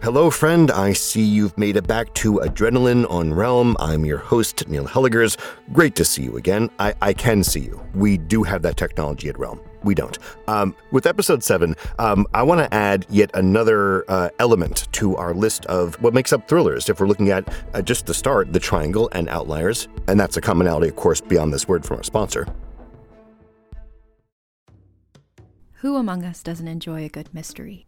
Hello, friend. I see you've made it back to Adrenaline on Realm. I'm your host, Neil Helligers. Great to see you again. I, I can see you. We do have that technology at Realm. We don't. Um, with episode seven, um, I want to add yet another uh, element to our list of what makes up thrillers. If we're looking at uh, just the start, the triangle and outliers, and that's a commonality, of course, beyond this word from our sponsor. Who among us doesn't enjoy a good mystery?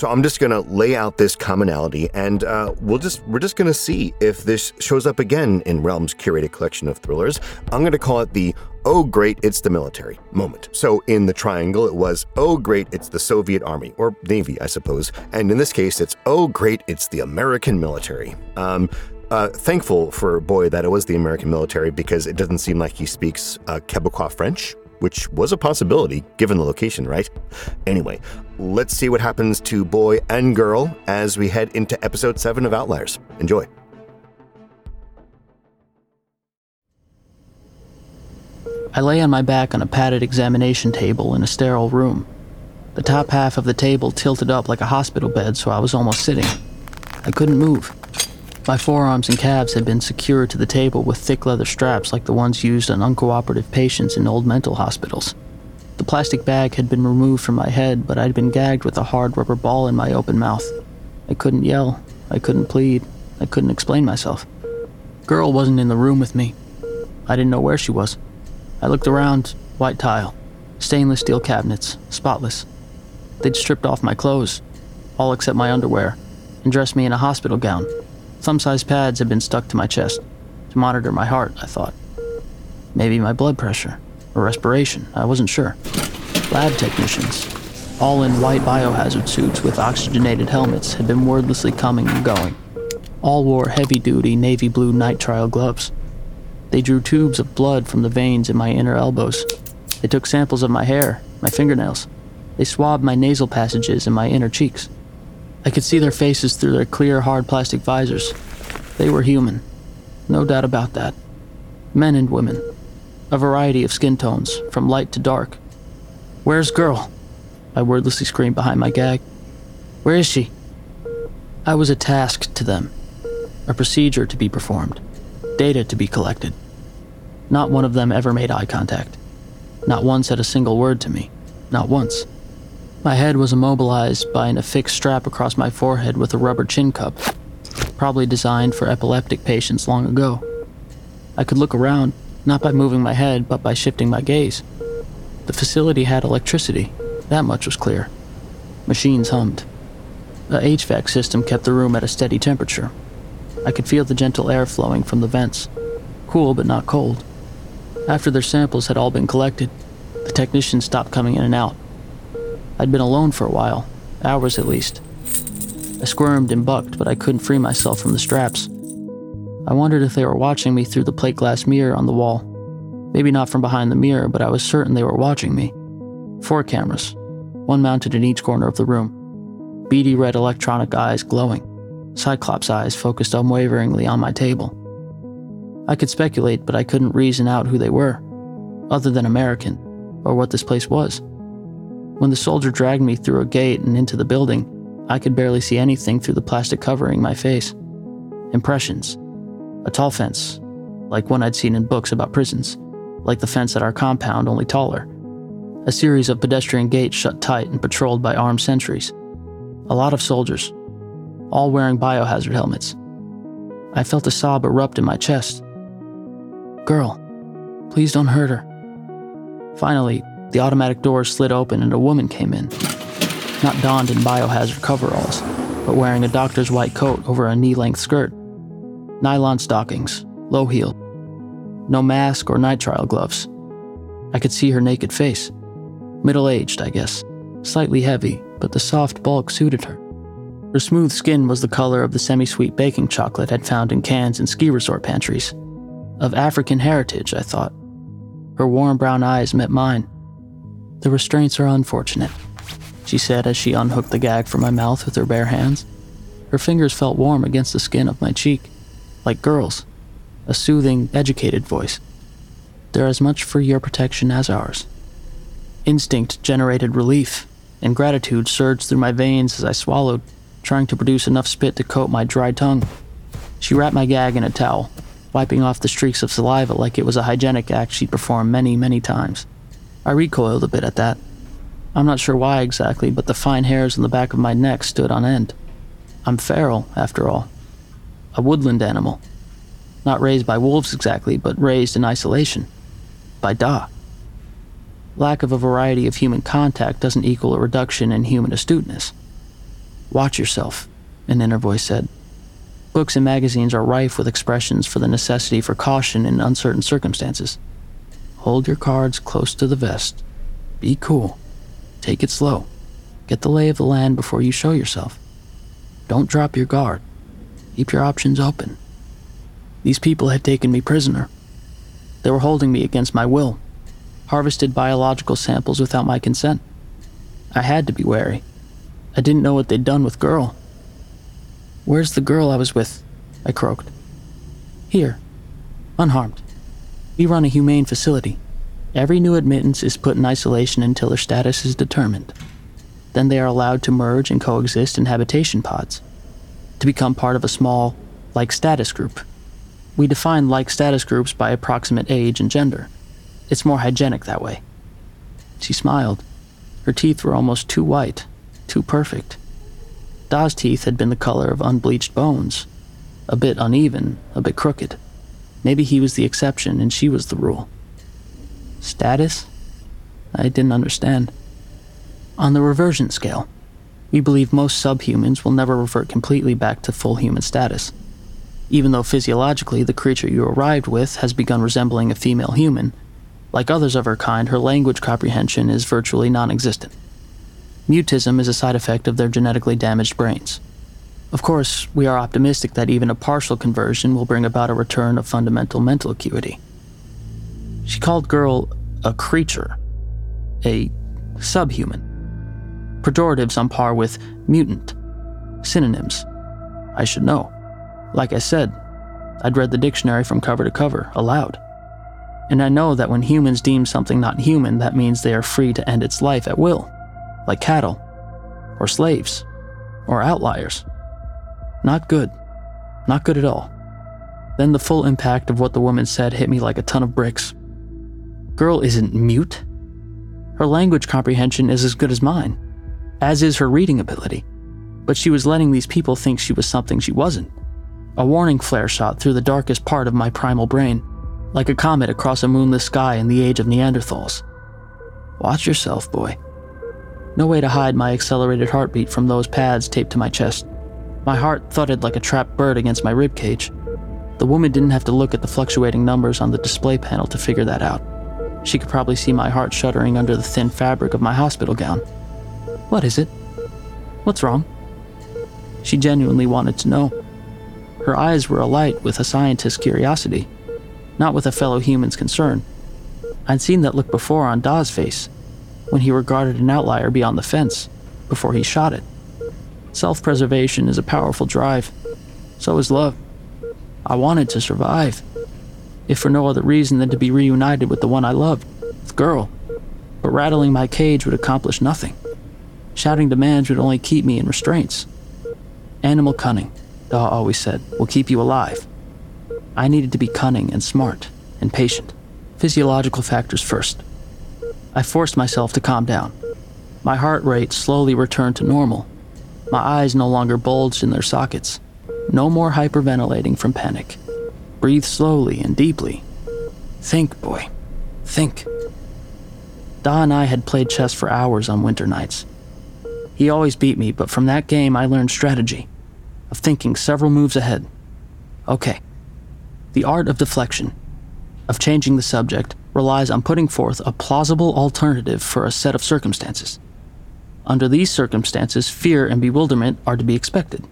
So I'm just to lay out this commonality, and uh, we'll just we're just to see if this shows up again in Realm's curated collection of thrillers. I'm to call it the "Oh great, it's the military" moment. So in the triangle, it was "Oh great, it's the Soviet Army or Navy, I suppose," and in this case, it's "Oh great, it's the American military." Um, uh, thankful for Boy that it was the American military because it doesn't seem like he speaks uh, Quebecois French, which was a possibility given the location, right? Anyway, let's see what happens to boy and girl as we head into episode 7 of Outliers. Enjoy. I lay on my back on a padded examination table in a sterile room. The top half of the table tilted up like a hospital bed, so I was almost sitting. I couldn't move. My forearms and calves had been secured to the table with thick leather straps like the ones used on uncooperative patients in old mental hospitals. The plastic bag had been removed from my head, but I'd been gagged with a hard rubber ball in my open mouth. I couldn't yell. I couldn't plead. I couldn't explain myself. Girl wasn't in the room with me. I didn't know where she was. I looked around, white tile, stainless steel cabinets, spotless. They'd stripped off my clothes, all except my underwear, and dressed me in a hospital gown. Thumb sized pads had been stuck to my chest to monitor my heart, I thought. Maybe my blood pressure or respiration, I wasn't sure. Lab technicians, all in white biohazard suits with oxygenated helmets, had been wordlessly coming and going. All wore heavy duty navy blue nitrile gloves. They drew tubes of blood from the veins in my inner elbows. They took samples of my hair, my fingernails. They swabbed my nasal passages and my inner cheeks. I could see their faces through their clear, hard plastic visors. They were human. No doubt about that. Men and women. A variety of skin tones, from light to dark. Where's girl? I wordlessly screamed behind my gag. Where is she? I was a task to them. A procedure to be performed. Data to be collected. Not one of them ever made eye contact. Not one said a single word to me. Not once. My head was immobilized by an affixed strap across my forehead with a rubber chin cup, probably designed for epileptic patients long ago. I could look around, not by moving my head, but by shifting my gaze. The facility had electricity, that much was clear. Machines hummed. The HVAC system kept the room at a steady temperature. I could feel the gentle air flowing from the vents, cool but not cold. After their samples had all been collected, the technicians stopped coming in and out. I'd been alone for a while, hours at least. I squirmed and bucked, but I couldn't free myself from the straps. I wondered if they were watching me through the plate glass mirror on the wall. Maybe not from behind the mirror, but I was certain they were watching me. Four cameras, one mounted in each corner of the room. Beady red electronic eyes glowing, cyclops eyes focused unwaveringly on my table. I could speculate, but I couldn't reason out who they were, other than American, or what this place was. When the soldier dragged me through a gate and into the building, I could barely see anything through the plastic covering my face. Impressions. A tall fence, like one I'd seen in books about prisons, like the fence at our compound, only taller. A series of pedestrian gates shut tight and patrolled by armed sentries. A lot of soldiers, all wearing biohazard helmets. I felt a sob erupt in my chest. Girl, please don't hurt her. Finally, the automatic doors slid open and a woman came in. Not donned in biohazard coveralls, but wearing a doctor's white coat over a knee length skirt. Nylon stockings, low heel, No mask or nitrile gloves. I could see her naked face. Middle aged, I guess. Slightly heavy, but the soft bulk suited her. Her smooth skin was the color of the semi sweet baking chocolate I'd found in cans in ski resort pantries. Of African heritage, I thought. Her warm brown eyes met mine. The restraints are unfortunate, she said as she unhooked the gag from my mouth with her bare hands. Her fingers felt warm against the skin of my cheek, like girls. A soothing, educated voice. They're as much for your protection as ours. Instinct generated relief, and gratitude surged through my veins as I swallowed, trying to produce enough spit to coat my dry tongue. She wrapped my gag in a towel, wiping off the streaks of saliva like it was a hygienic act she'd performed many, many times. I recoiled a bit at that. I'm not sure why exactly, but the fine hairs on the back of my neck stood on end. I'm feral, after all. A woodland animal. Not raised by wolves exactly, but raised in isolation. By Da. Lack of a variety of human contact doesn't equal a reduction in human astuteness. Watch yourself, an inner voice said. Books and magazines are rife with expressions for the necessity for caution in uncertain circumstances. Hold your cards close to the vest. Be cool. Take it slow. Get the lay of the land before you show yourself. Don't drop your guard. Keep your options open. These people had taken me prisoner. They were holding me against my will, harvested biological samples without my consent. I had to be wary. I didn't know what they'd done with Girl. Where's the girl I was with? I croaked. Here, unharmed. We run a humane facility. Every new admittance is put in isolation until their status is determined. Then they are allowed to merge and coexist in habitation pods, to become part of a small, like status group. We define like status groups by approximate age and gender. It's more hygienic that way. She smiled. Her teeth were almost too white, too perfect. Da's teeth had been the color of unbleached bones, a bit uneven, a bit crooked. Maybe he was the exception and she was the rule. Status? I didn't understand. On the reversion scale, we believe most subhumans will never revert completely back to full human status. Even though physiologically the creature you arrived with has begun resembling a female human, like others of her kind, her language comprehension is virtually non existent. Mutism is a side effect of their genetically damaged brains. Of course, we are optimistic that even a partial conversion will bring about a return of fundamental mental acuity. She called Girl a creature, a subhuman. Pejoratives on par with mutant. Synonyms. I should know. Like I said, I'd read the dictionary from cover to cover, aloud. And I know that when humans deem something not human, that means they are free to end its life at will like cattle, or slaves, or outliers. Not good. Not good at all. Then the full impact of what the woman said hit me like a ton of bricks. Girl isn't mute. Her language comprehension is as good as mine, as is her reading ability. But she was letting these people think she was something she wasn't. A warning flare shot through the darkest part of my primal brain, like a comet across a moonless sky in the age of Neanderthals. Watch yourself, boy. No way to hide my accelerated heartbeat from those pads taped to my chest. My heart thudded like a trapped bird against my rib cage. The woman didn't have to look at the fluctuating numbers on the display panel to figure that out. She could probably see my heart shuddering under the thin fabric of my hospital gown. What is it? What's wrong? She genuinely wanted to know. Her eyes were alight with a scientist's curiosity, not with a fellow human's concern. I'd seen that look before on Daw's face, when he regarded an outlier beyond the fence, before he shot it. Self preservation is a powerful drive. So is love. I wanted to survive, if for no other reason than to be reunited with the one I loved, the girl. But rattling my cage would accomplish nothing. Shouting demands would only keep me in restraints. Animal cunning, Daw always said, will keep you alive. I needed to be cunning and smart and patient. Physiological factors first. I forced myself to calm down. My heart rate slowly returned to normal. My eyes no longer bulged in their sockets. No more hyperventilating from panic. Breathe slowly and deeply. Think, boy. Think. Da and I had played chess for hours on winter nights. He always beat me, but from that game I learned strategy, of thinking several moves ahead. Okay. The art of deflection, of changing the subject, relies on putting forth a plausible alternative for a set of circumstances. Under these circumstances, fear and bewilderment are to be expected.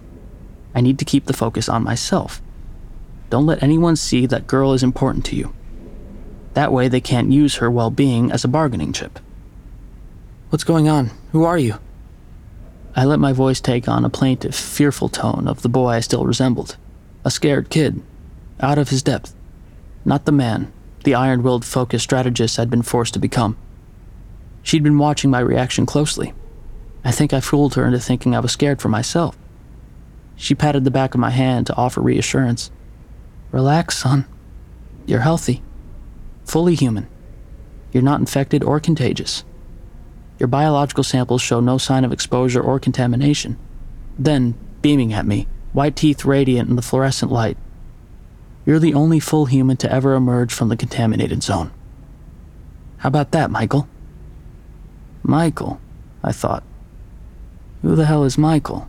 I need to keep the focus on myself. Don't let anyone see that girl is important to you. That way, they can't use her well being as a bargaining chip. What's going on? Who are you? I let my voice take on a plaintive, fearful tone of the boy I still resembled. A scared kid, out of his depth. Not the man, the iron willed, focused strategist I'd been forced to become. She'd been watching my reaction closely. I think I fooled her into thinking I was scared for myself. She patted the back of my hand to offer reassurance. Relax, son. You're healthy, fully human. You're not infected or contagious. Your biological samples show no sign of exposure or contamination. Then, beaming at me, white teeth radiant in the fluorescent light, you're the only full human to ever emerge from the contaminated zone. How about that, Michael? Michael, I thought. Who the hell is Michael?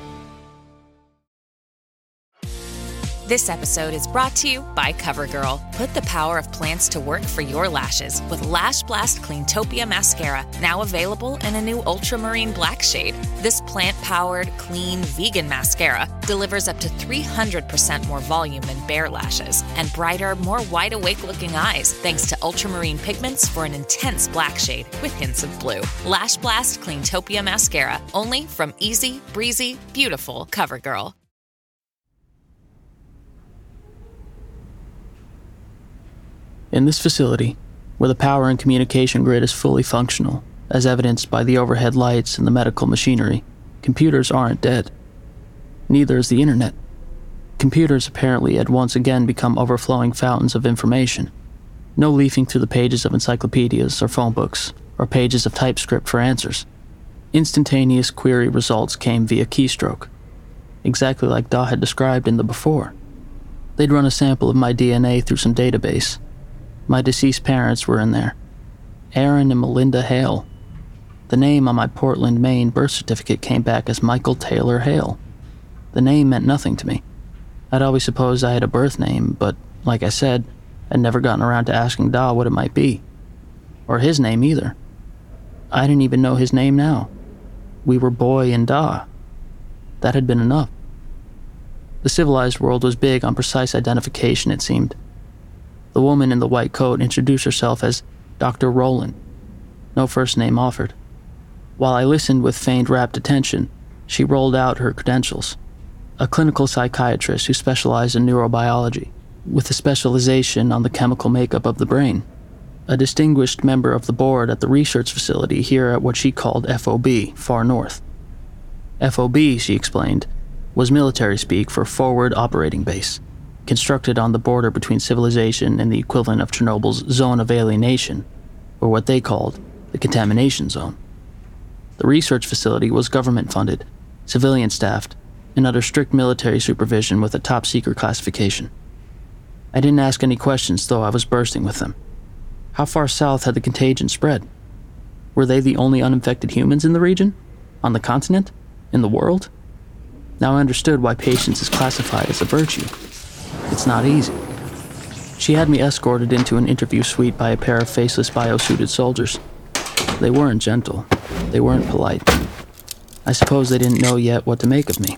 This episode is brought to you by CoverGirl. Put the power of plants to work for your lashes with Lash Blast Cleantopia Mascara, now available in a new ultramarine black shade. This plant powered, clean, vegan mascara delivers up to 300% more volume than bare lashes and brighter, more wide awake looking eyes thanks to ultramarine pigments for an intense black shade with hints of blue. Lash Blast Cleantopia Mascara, only from Easy, Breezy, Beautiful CoverGirl. In this facility, where the power and communication grid is fully functional, as evidenced by the overhead lights and the medical machinery, computers aren't dead. Neither is the internet. Computers apparently had once again become overflowing fountains of information. No leafing through the pages of encyclopedias or phone books, or pages of typescript for answers. Instantaneous query results came via keystroke, exactly like Daw had described in the before. They'd run a sample of my DNA through some database. My deceased parents were in there Aaron and Melinda Hale. The name on my Portland, Maine birth certificate came back as Michael Taylor Hale. The name meant nothing to me. I'd always supposed I had a birth name, but like I said, I'd never gotten around to asking Daw what it might be. Or his name either. I didn't even know his name now. We were Boy and Daw. That had been enough. The civilized world was big on precise identification, it seemed. The woman in the white coat introduced herself as Dr. Rowland. No first name offered. While I listened with feigned rapt attention, she rolled out her credentials. A clinical psychiatrist who specialized in neurobiology, with a specialization on the chemical makeup of the brain. A distinguished member of the board at the research facility here at what she called FOB, far north. FOB, she explained, was military speak for Forward Operating Base, constructed on the border between civilization and the equivalent of Chernobyl's zone of alienation, or what they called the contamination zone. The research facility was government funded, civilian staffed, and under strict military supervision with a top secret classification. I didn't ask any questions, though I was bursting with them. How far south had the contagion spread? Were they the only uninfected humans in the region? On the continent? In the world? Now I understood why patience is classified as a virtue. It's not easy. She had me escorted into an interview suite by a pair of faceless biosuited soldiers. They weren't gentle. They weren't polite. I suppose they didn't know yet what to make of me.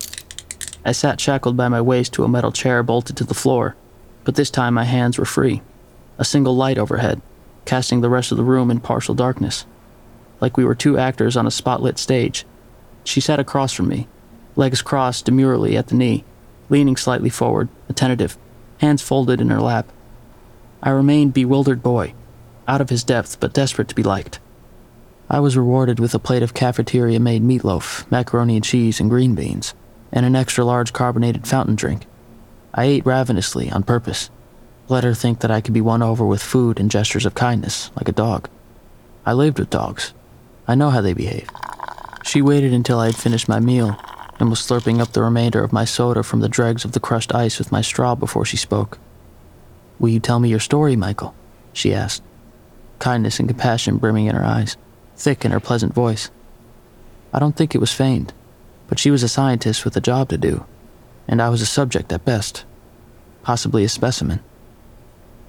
I sat shackled by my waist to a metal chair bolted to the floor, but this time my hands were free. A single light overhead, casting the rest of the room in partial darkness. Like we were two actors on a spotlit stage. She sat across from me, legs crossed demurely at the knee, leaning slightly forward, attentive, hands folded in her lap. I remained bewildered boy, out of his depth but desperate to be liked. I was rewarded with a plate of cafeteria made meatloaf, macaroni and cheese, and green beans, and an extra large carbonated fountain drink. I ate ravenously on purpose. Let her think that I could be won over with food and gestures of kindness, like a dog. I lived with dogs. I know how they behave. She waited until I had finished my meal and was slurping up the remainder of my soda from the dregs of the crushed ice with my straw before she spoke. Will you tell me your story, Michael? she asked, kindness and compassion brimming in her eyes, thick in her pleasant voice. I don't think it was feigned, but she was a scientist with a job to do, and I was a subject at best, possibly a specimen.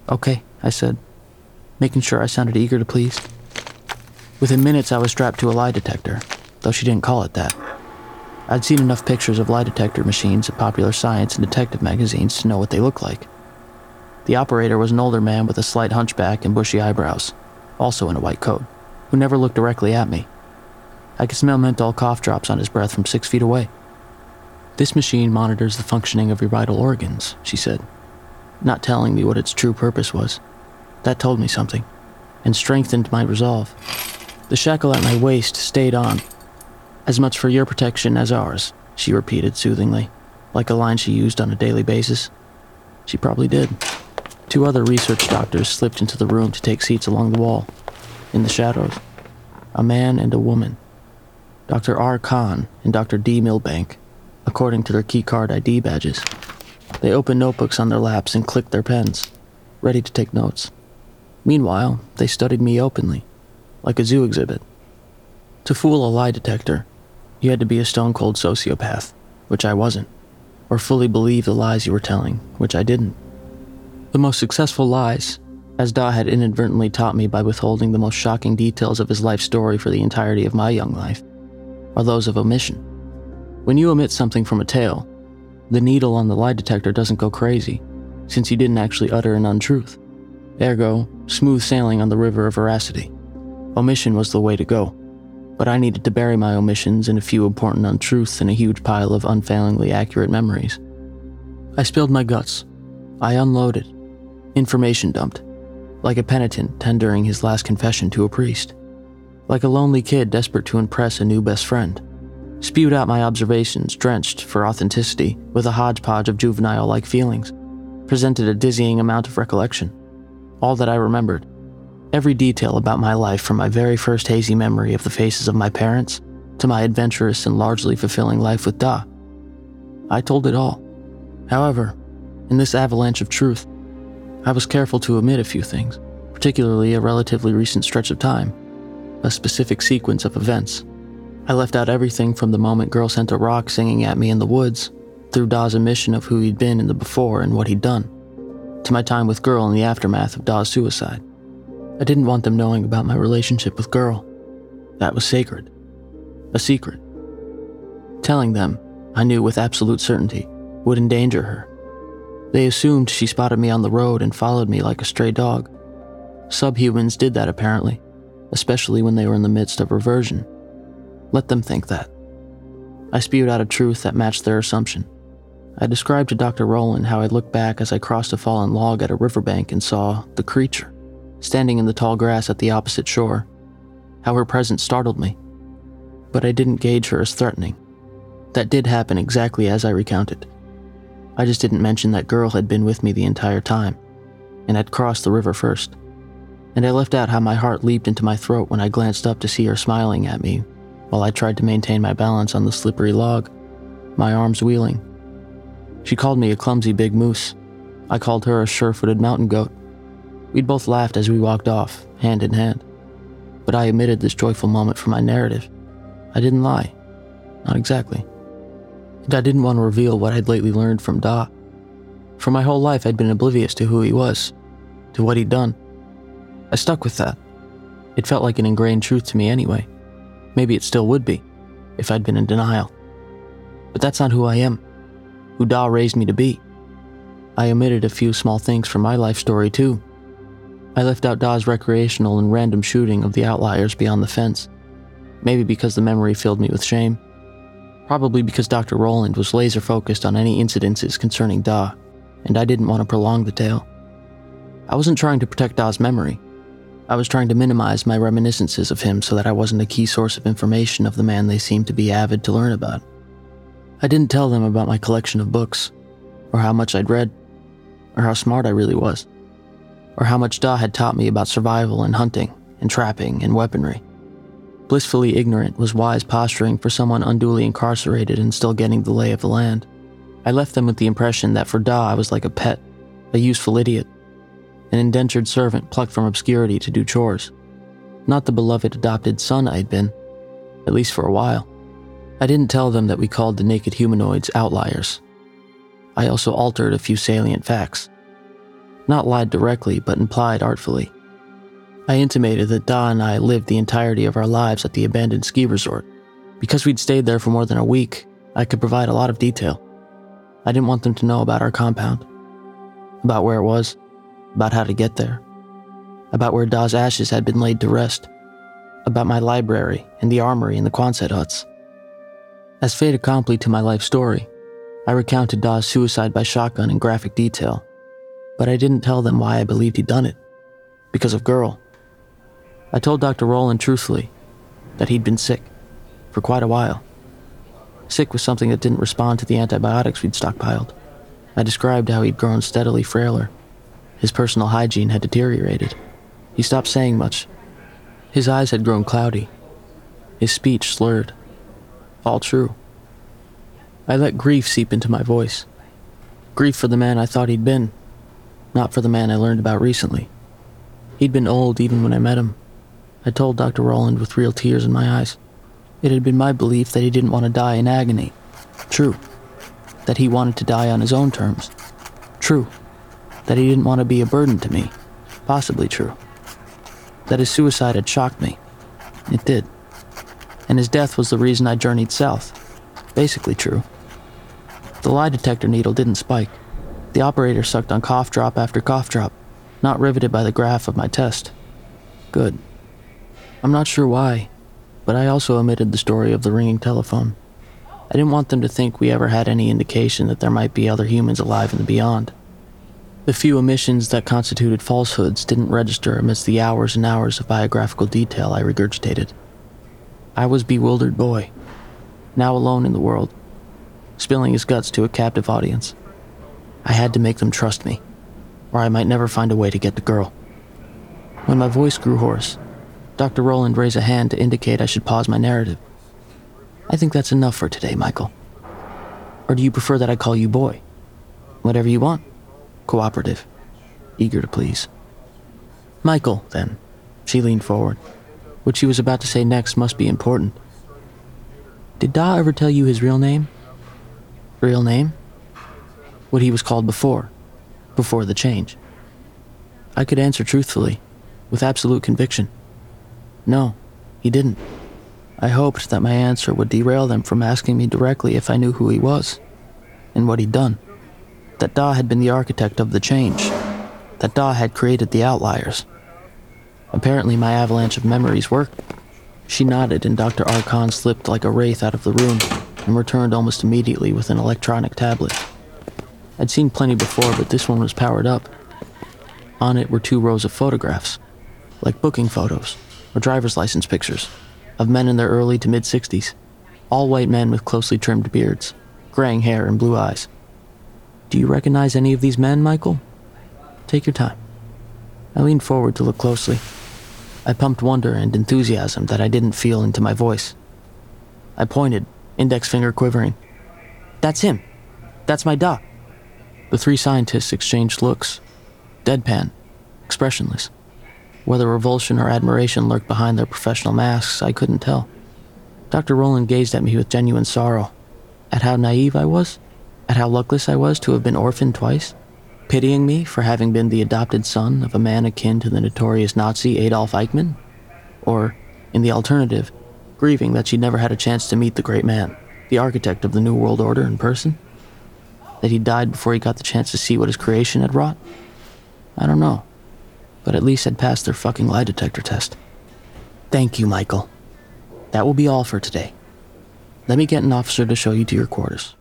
Okay, I said, making sure I sounded eager to please. Within minutes, I was strapped to a lie detector, though she didn't call it that. I'd seen enough pictures of lie detector machines in popular science and detective magazines to know what they looked like. The operator was an older man with a slight hunchback and bushy eyebrows, also in a white coat, who never looked directly at me. I could smell menthol cough drops on his breath from six feet away. This machine monitors the functioning of your vital organs, she said, not telling me what its true purpose was. That told me something, and strengthened my resolve. The shackle at my waist stayed on, as much for your protection as ours, she repeated soothingly, like a line she used on a daily basis. She probably did. Two other research doctors slipped into the room to take seats along the wall, in the shadows. A man and a woman. Dr. R. Kahn and Dr. D. Milbank, according to their keycard ID badges. They opened notebooks on their laps and clicked their pens, ready to take notes. Meanwhile, they studied me openly, like a zoo exhibit. To fool a lie detector, you had to be a stone cold sociopath, which I wasn't, or fully believe the lies you were telling, which I didn't. The most successful lies, as Daw had inadvertently taught me by withholding the most shocking details of his life story for the entirety of my young life, are those of omission. When you omit something from a tale, the needle on the lie detector doesn't go crazy, since you didn't actually utter an untruth. Ergo, smooth sailing on the river of veracity. Omission was the way to go but I needed to bury my omissions in a few important untruths in a huge pile of unfailingly accurate memories. I spilled my guts. I unloaded. Information dumped. like a penitent tendering his last confession to a priest, like a lonely kid desperate to impress a new best friend. Spewed out my observations, drenched for authenticity with a hodgepodge of juvenile like feelings, presented a dizzying amount of recollection. All that I remembered, every detail about my life from my very first hazy memory of the faces of my parents to my adventurous and largely fulfilling life with Da. I told it all. However, in this avalanche of truth, I was careful to omit a few things, particularly a relatively recent stretch of time, a specific sequence of events. I left out everything from the moment Girl sent a rock singing at me in the woods, through Da's admission of who he'd been in the before and what he'd done, to my time with Girl in the aftermath of Da's suicide. I didn't want them knowing about my relationship with Girl. That was sacred. A secret. Telling them, I knew with absolute certainty, would endanger her. They assumed she spotted me on the road and followed me like a stray dog. Subhumans did that apparently, especially when they were in the midst of reversion. Let them think that. I spewed out a truth that matched their assumption. I described to Dr. Rowland how I looked back as I crossed a fallen log at a riverbank and saw the creature standing in the tall grass at the opposite shore. How her presence startled me. But I didn't gauge her as threatening. That did happen exactly as I recounted. I just didn't mention that girl had been with me the entire time and had crossed the river first. And I left out how my heart leaped into my throat when I glanced up to see her smiling at me while I tried to maintain my balance on the slippery log, my arms wheeling. She called me a clumsy big moose. I called her a sure footed mountain goat. We'd both laughed as we walked off, hand in hand. But I omitted this joyful moment from my narrative. I didn't lie. Not exactly. And I didn't want to reveal what I'd lately learned from Da. For my whole life, I'd been oblivious to who he was, to what he'd done. I stuck with that. It felt like an ingrained truth to me anyway. Maybe it still would be, if I'd been in denial. But that's not who I am, who Da raised me to be. I omitted a few small things from my life story, too. I left out Da's recreational and random shooting of the outliers beyond the fence. Maybe because the memory filled me with shame. Probably because Dr. Rowland was laser focused on any incidences concerning Daw, and I didn't want to prolong the tale. I wasn't trying to protect Da's memory. I was trying to minimize my reminiscences of him so that I wasn't a key source of information of the man they seemed to be avid to learn about. I didn't tell them about my collection of books, or how much I'd read, or how smart I really was, or how much Da had taught me about survival and hunting, and trapping and weaponry. Blissfully ignorant was wise posturing for someone unduly incarcerated and still getting the lay of the land. I left them with the impression that for Da I was like a pet, a useful idiot, an indentured servant plucked from obscurity to do chores. Not the beloved adopted son I'd been, at least for a while. I didn't tell them that we called the naked humanoids outliers. I also altered a few salient facts. Not lied directly, but implied artfully. I intimated that Da and I lived the entirety of our lives at the abandoned ski resort. Because we'd stayed there for more than a week, I could provide a lot of detail. I didn't want them to know about our compound, about where it was, about how to get there, about where Da's ashes had been laid to rest, about my library and the armory and the Quonset huts. As fait accompli to my life story, I recounted Da's suicide by shotgun in graphic detail, but I didn't tell them why I believed he'd done it. Because of Girl. I told Dr. Rowland truthfully that he'd been sick for quite a while. Sick with something that didn't respond to the antibiotics we'd stockpiled. I described how he'd grown steadily frailer his personal hygiene had deteriorated. He stopped saying much. His eyes had grown cloudy. His speech slurred. All true. I let grief seep into my voice. Grief for the man I thought he'd been, not for the man I learned about recently. He'd been old even when I met him. I told Dr. Rowland with real tears in my eyes. It had been my belief that he didn't want to die in agony. True. That he wanted to die on his own terms. True that he didn't want to be a burden to me. Possibly true. That his suicide had shocked me. It did. And his death was the reason I journeyed south. Basically true. The lie detector needle didn't spike. The operator sucked on cough drop after cough drop, not riveted by the graph of my test. Good. I'm not sure why, but I also omitted the story of the ringing telephone. I didn't want them to think we ever had any indication that there might be other humans alive in the beyond. The few omissions that constituted falsehoods didn't register amidst the hours and hours of biographical detail I regurgitated. I was bewildered boy, now alone in the world, spilling his guts to a captive audience. I had to make them trust me, or I might never find a way to get the girl. When my voice grew hoarse, Dr. Rowland raised a hand to indicate I should pause my narrative. I think that's enough for today, Michael. Or do you prefer that I call you boy? Whatever you want. Cooperative. Eager to please. Michael, then. She leaned forward. What she was about to say next must be important. Did Da ever tell you his real name? Real name? What he was called before, before the change. I could answer truthfully, with absolute conviction. No, he didn't. I hoped that my answer would derail them from asking me directly if I knew who he was and what he'd done. That Da had been the architect of the change. That Da had created the outliers. Apparently, my avalanche of memories worked. She nodded, and Dr. Archon slipped like a wraith out of the room and returned almost immediately with an electronic tablet. I'd seen plenty before, but this one was powered up. On it were two rows of photographs, like booking photos or driver's license pictures of men in their early to mid 60s, all white men with closely trimmed beards, graying hair, and blue eyes. Do you recognize any of these men, Michael? Take your time. I leaned forward to look closely. I pumped wonder and enthusiasm that I didn't feel into my voice. I pointed, index finger quivering. That's him. That's my doc. The three scientists exchanged looks, deadpan, expressionless. Whether revulsion or admiration lurked behind their professional masks, I couldn't tell. Dr. Rowland gazed at me with genuine sorrow. At how naive I was? At how luckless I was to have been orphaned twice? Pitying me for having been the adopted son of a man akin to the notorious Nazi Adolf Eichmann? Or, in the alternative, grieving that she'd never had a chance to meet the great man, the architect of the New World Order in person? That he died before he got the chance to see what his creation had wrought? I don't know but at least had passed their fucking lie detector test. Thank you, Michael. That will be all for today. Let me get an officer to show you to your quarters.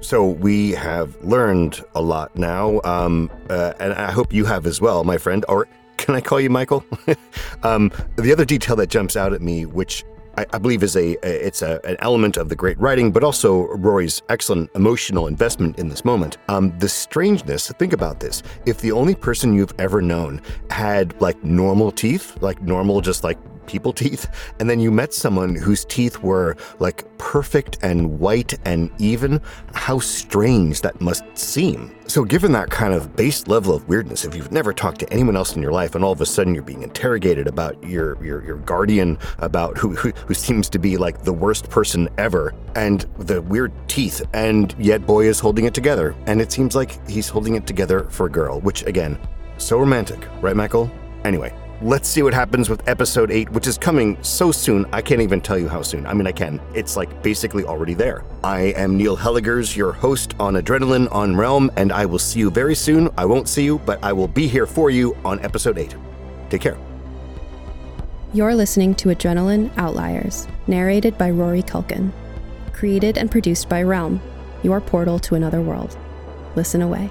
So we have learned a lot now, um, uh, and I hope you have as well, my friend. Or can I call you Michael? um, the other detail that jumps out at me, which I, I believe is a, a it's a, an element of the great writing, but also Rory's excellent emotional investment in this moment. Um, the strangeness. Think about this: if the only person you've ever known had like normal teeth, like normal, just like people teeth, and then you met someone whose teeth were like perfect and white and even, how strange that must seem. So, given that kind of base level of weirdness, if you've never talked to anyone else in your life and all of a sudden you're being interrogated about your your, your guardian, about who, who who seems to be like the worst person ever, and the weird teeth, and yet boy is holding it together, and it seems like he's holding it together for a girl, which again, so romantic, right, Michael? Anyway, let's see what happens with episode 8, which is coming so soon, I can't even tell you how soon. I mean, I can. It's like basically already there. I am Neil Helligers, your host on Adrenaline on Realm, and I will see you very soon. I won't see you, but I will be here for you on episode 8. Take care. You're listening to Adrenaline Outliers, narrated by Rory Culkin. Created and produced by Realm, your portal to another world. Listen away.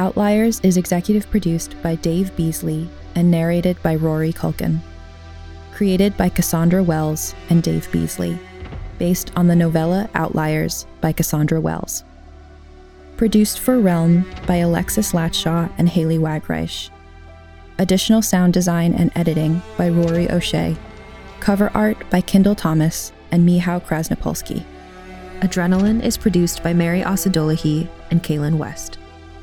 Outliers is executive produced by Dave Beasley and narrated by Rory Culkin. Created by Cassandra Wells and Dave Beasley. Based on the novella Outliers by Cassandra Wells. Produced for Realm by Alexis Latshaw and Haley Wagreich. Additional sound design and editing by Rory O'Shea. Cover art by Kendall Thomas and Mihao Krasnopolsky. Adrenaline is produced by Mary Osadolahi and Kaylin West.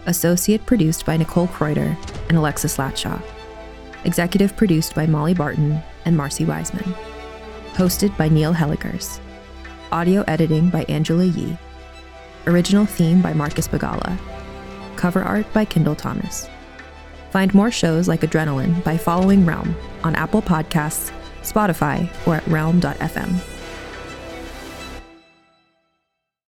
Associate produced by Nicole Kreuter and Alexis Latshaw. Executive produced by Molly Barton and Marcy Wiseman. Hosted by Neil Helligers. Audio editing by Angela Yee. Original theme by Marcus Bagala. Cover art by Kendall Thomas. Find more shows like Adrenaline by following Realm on Apple Podcasts, Spotify, or at realm.fm.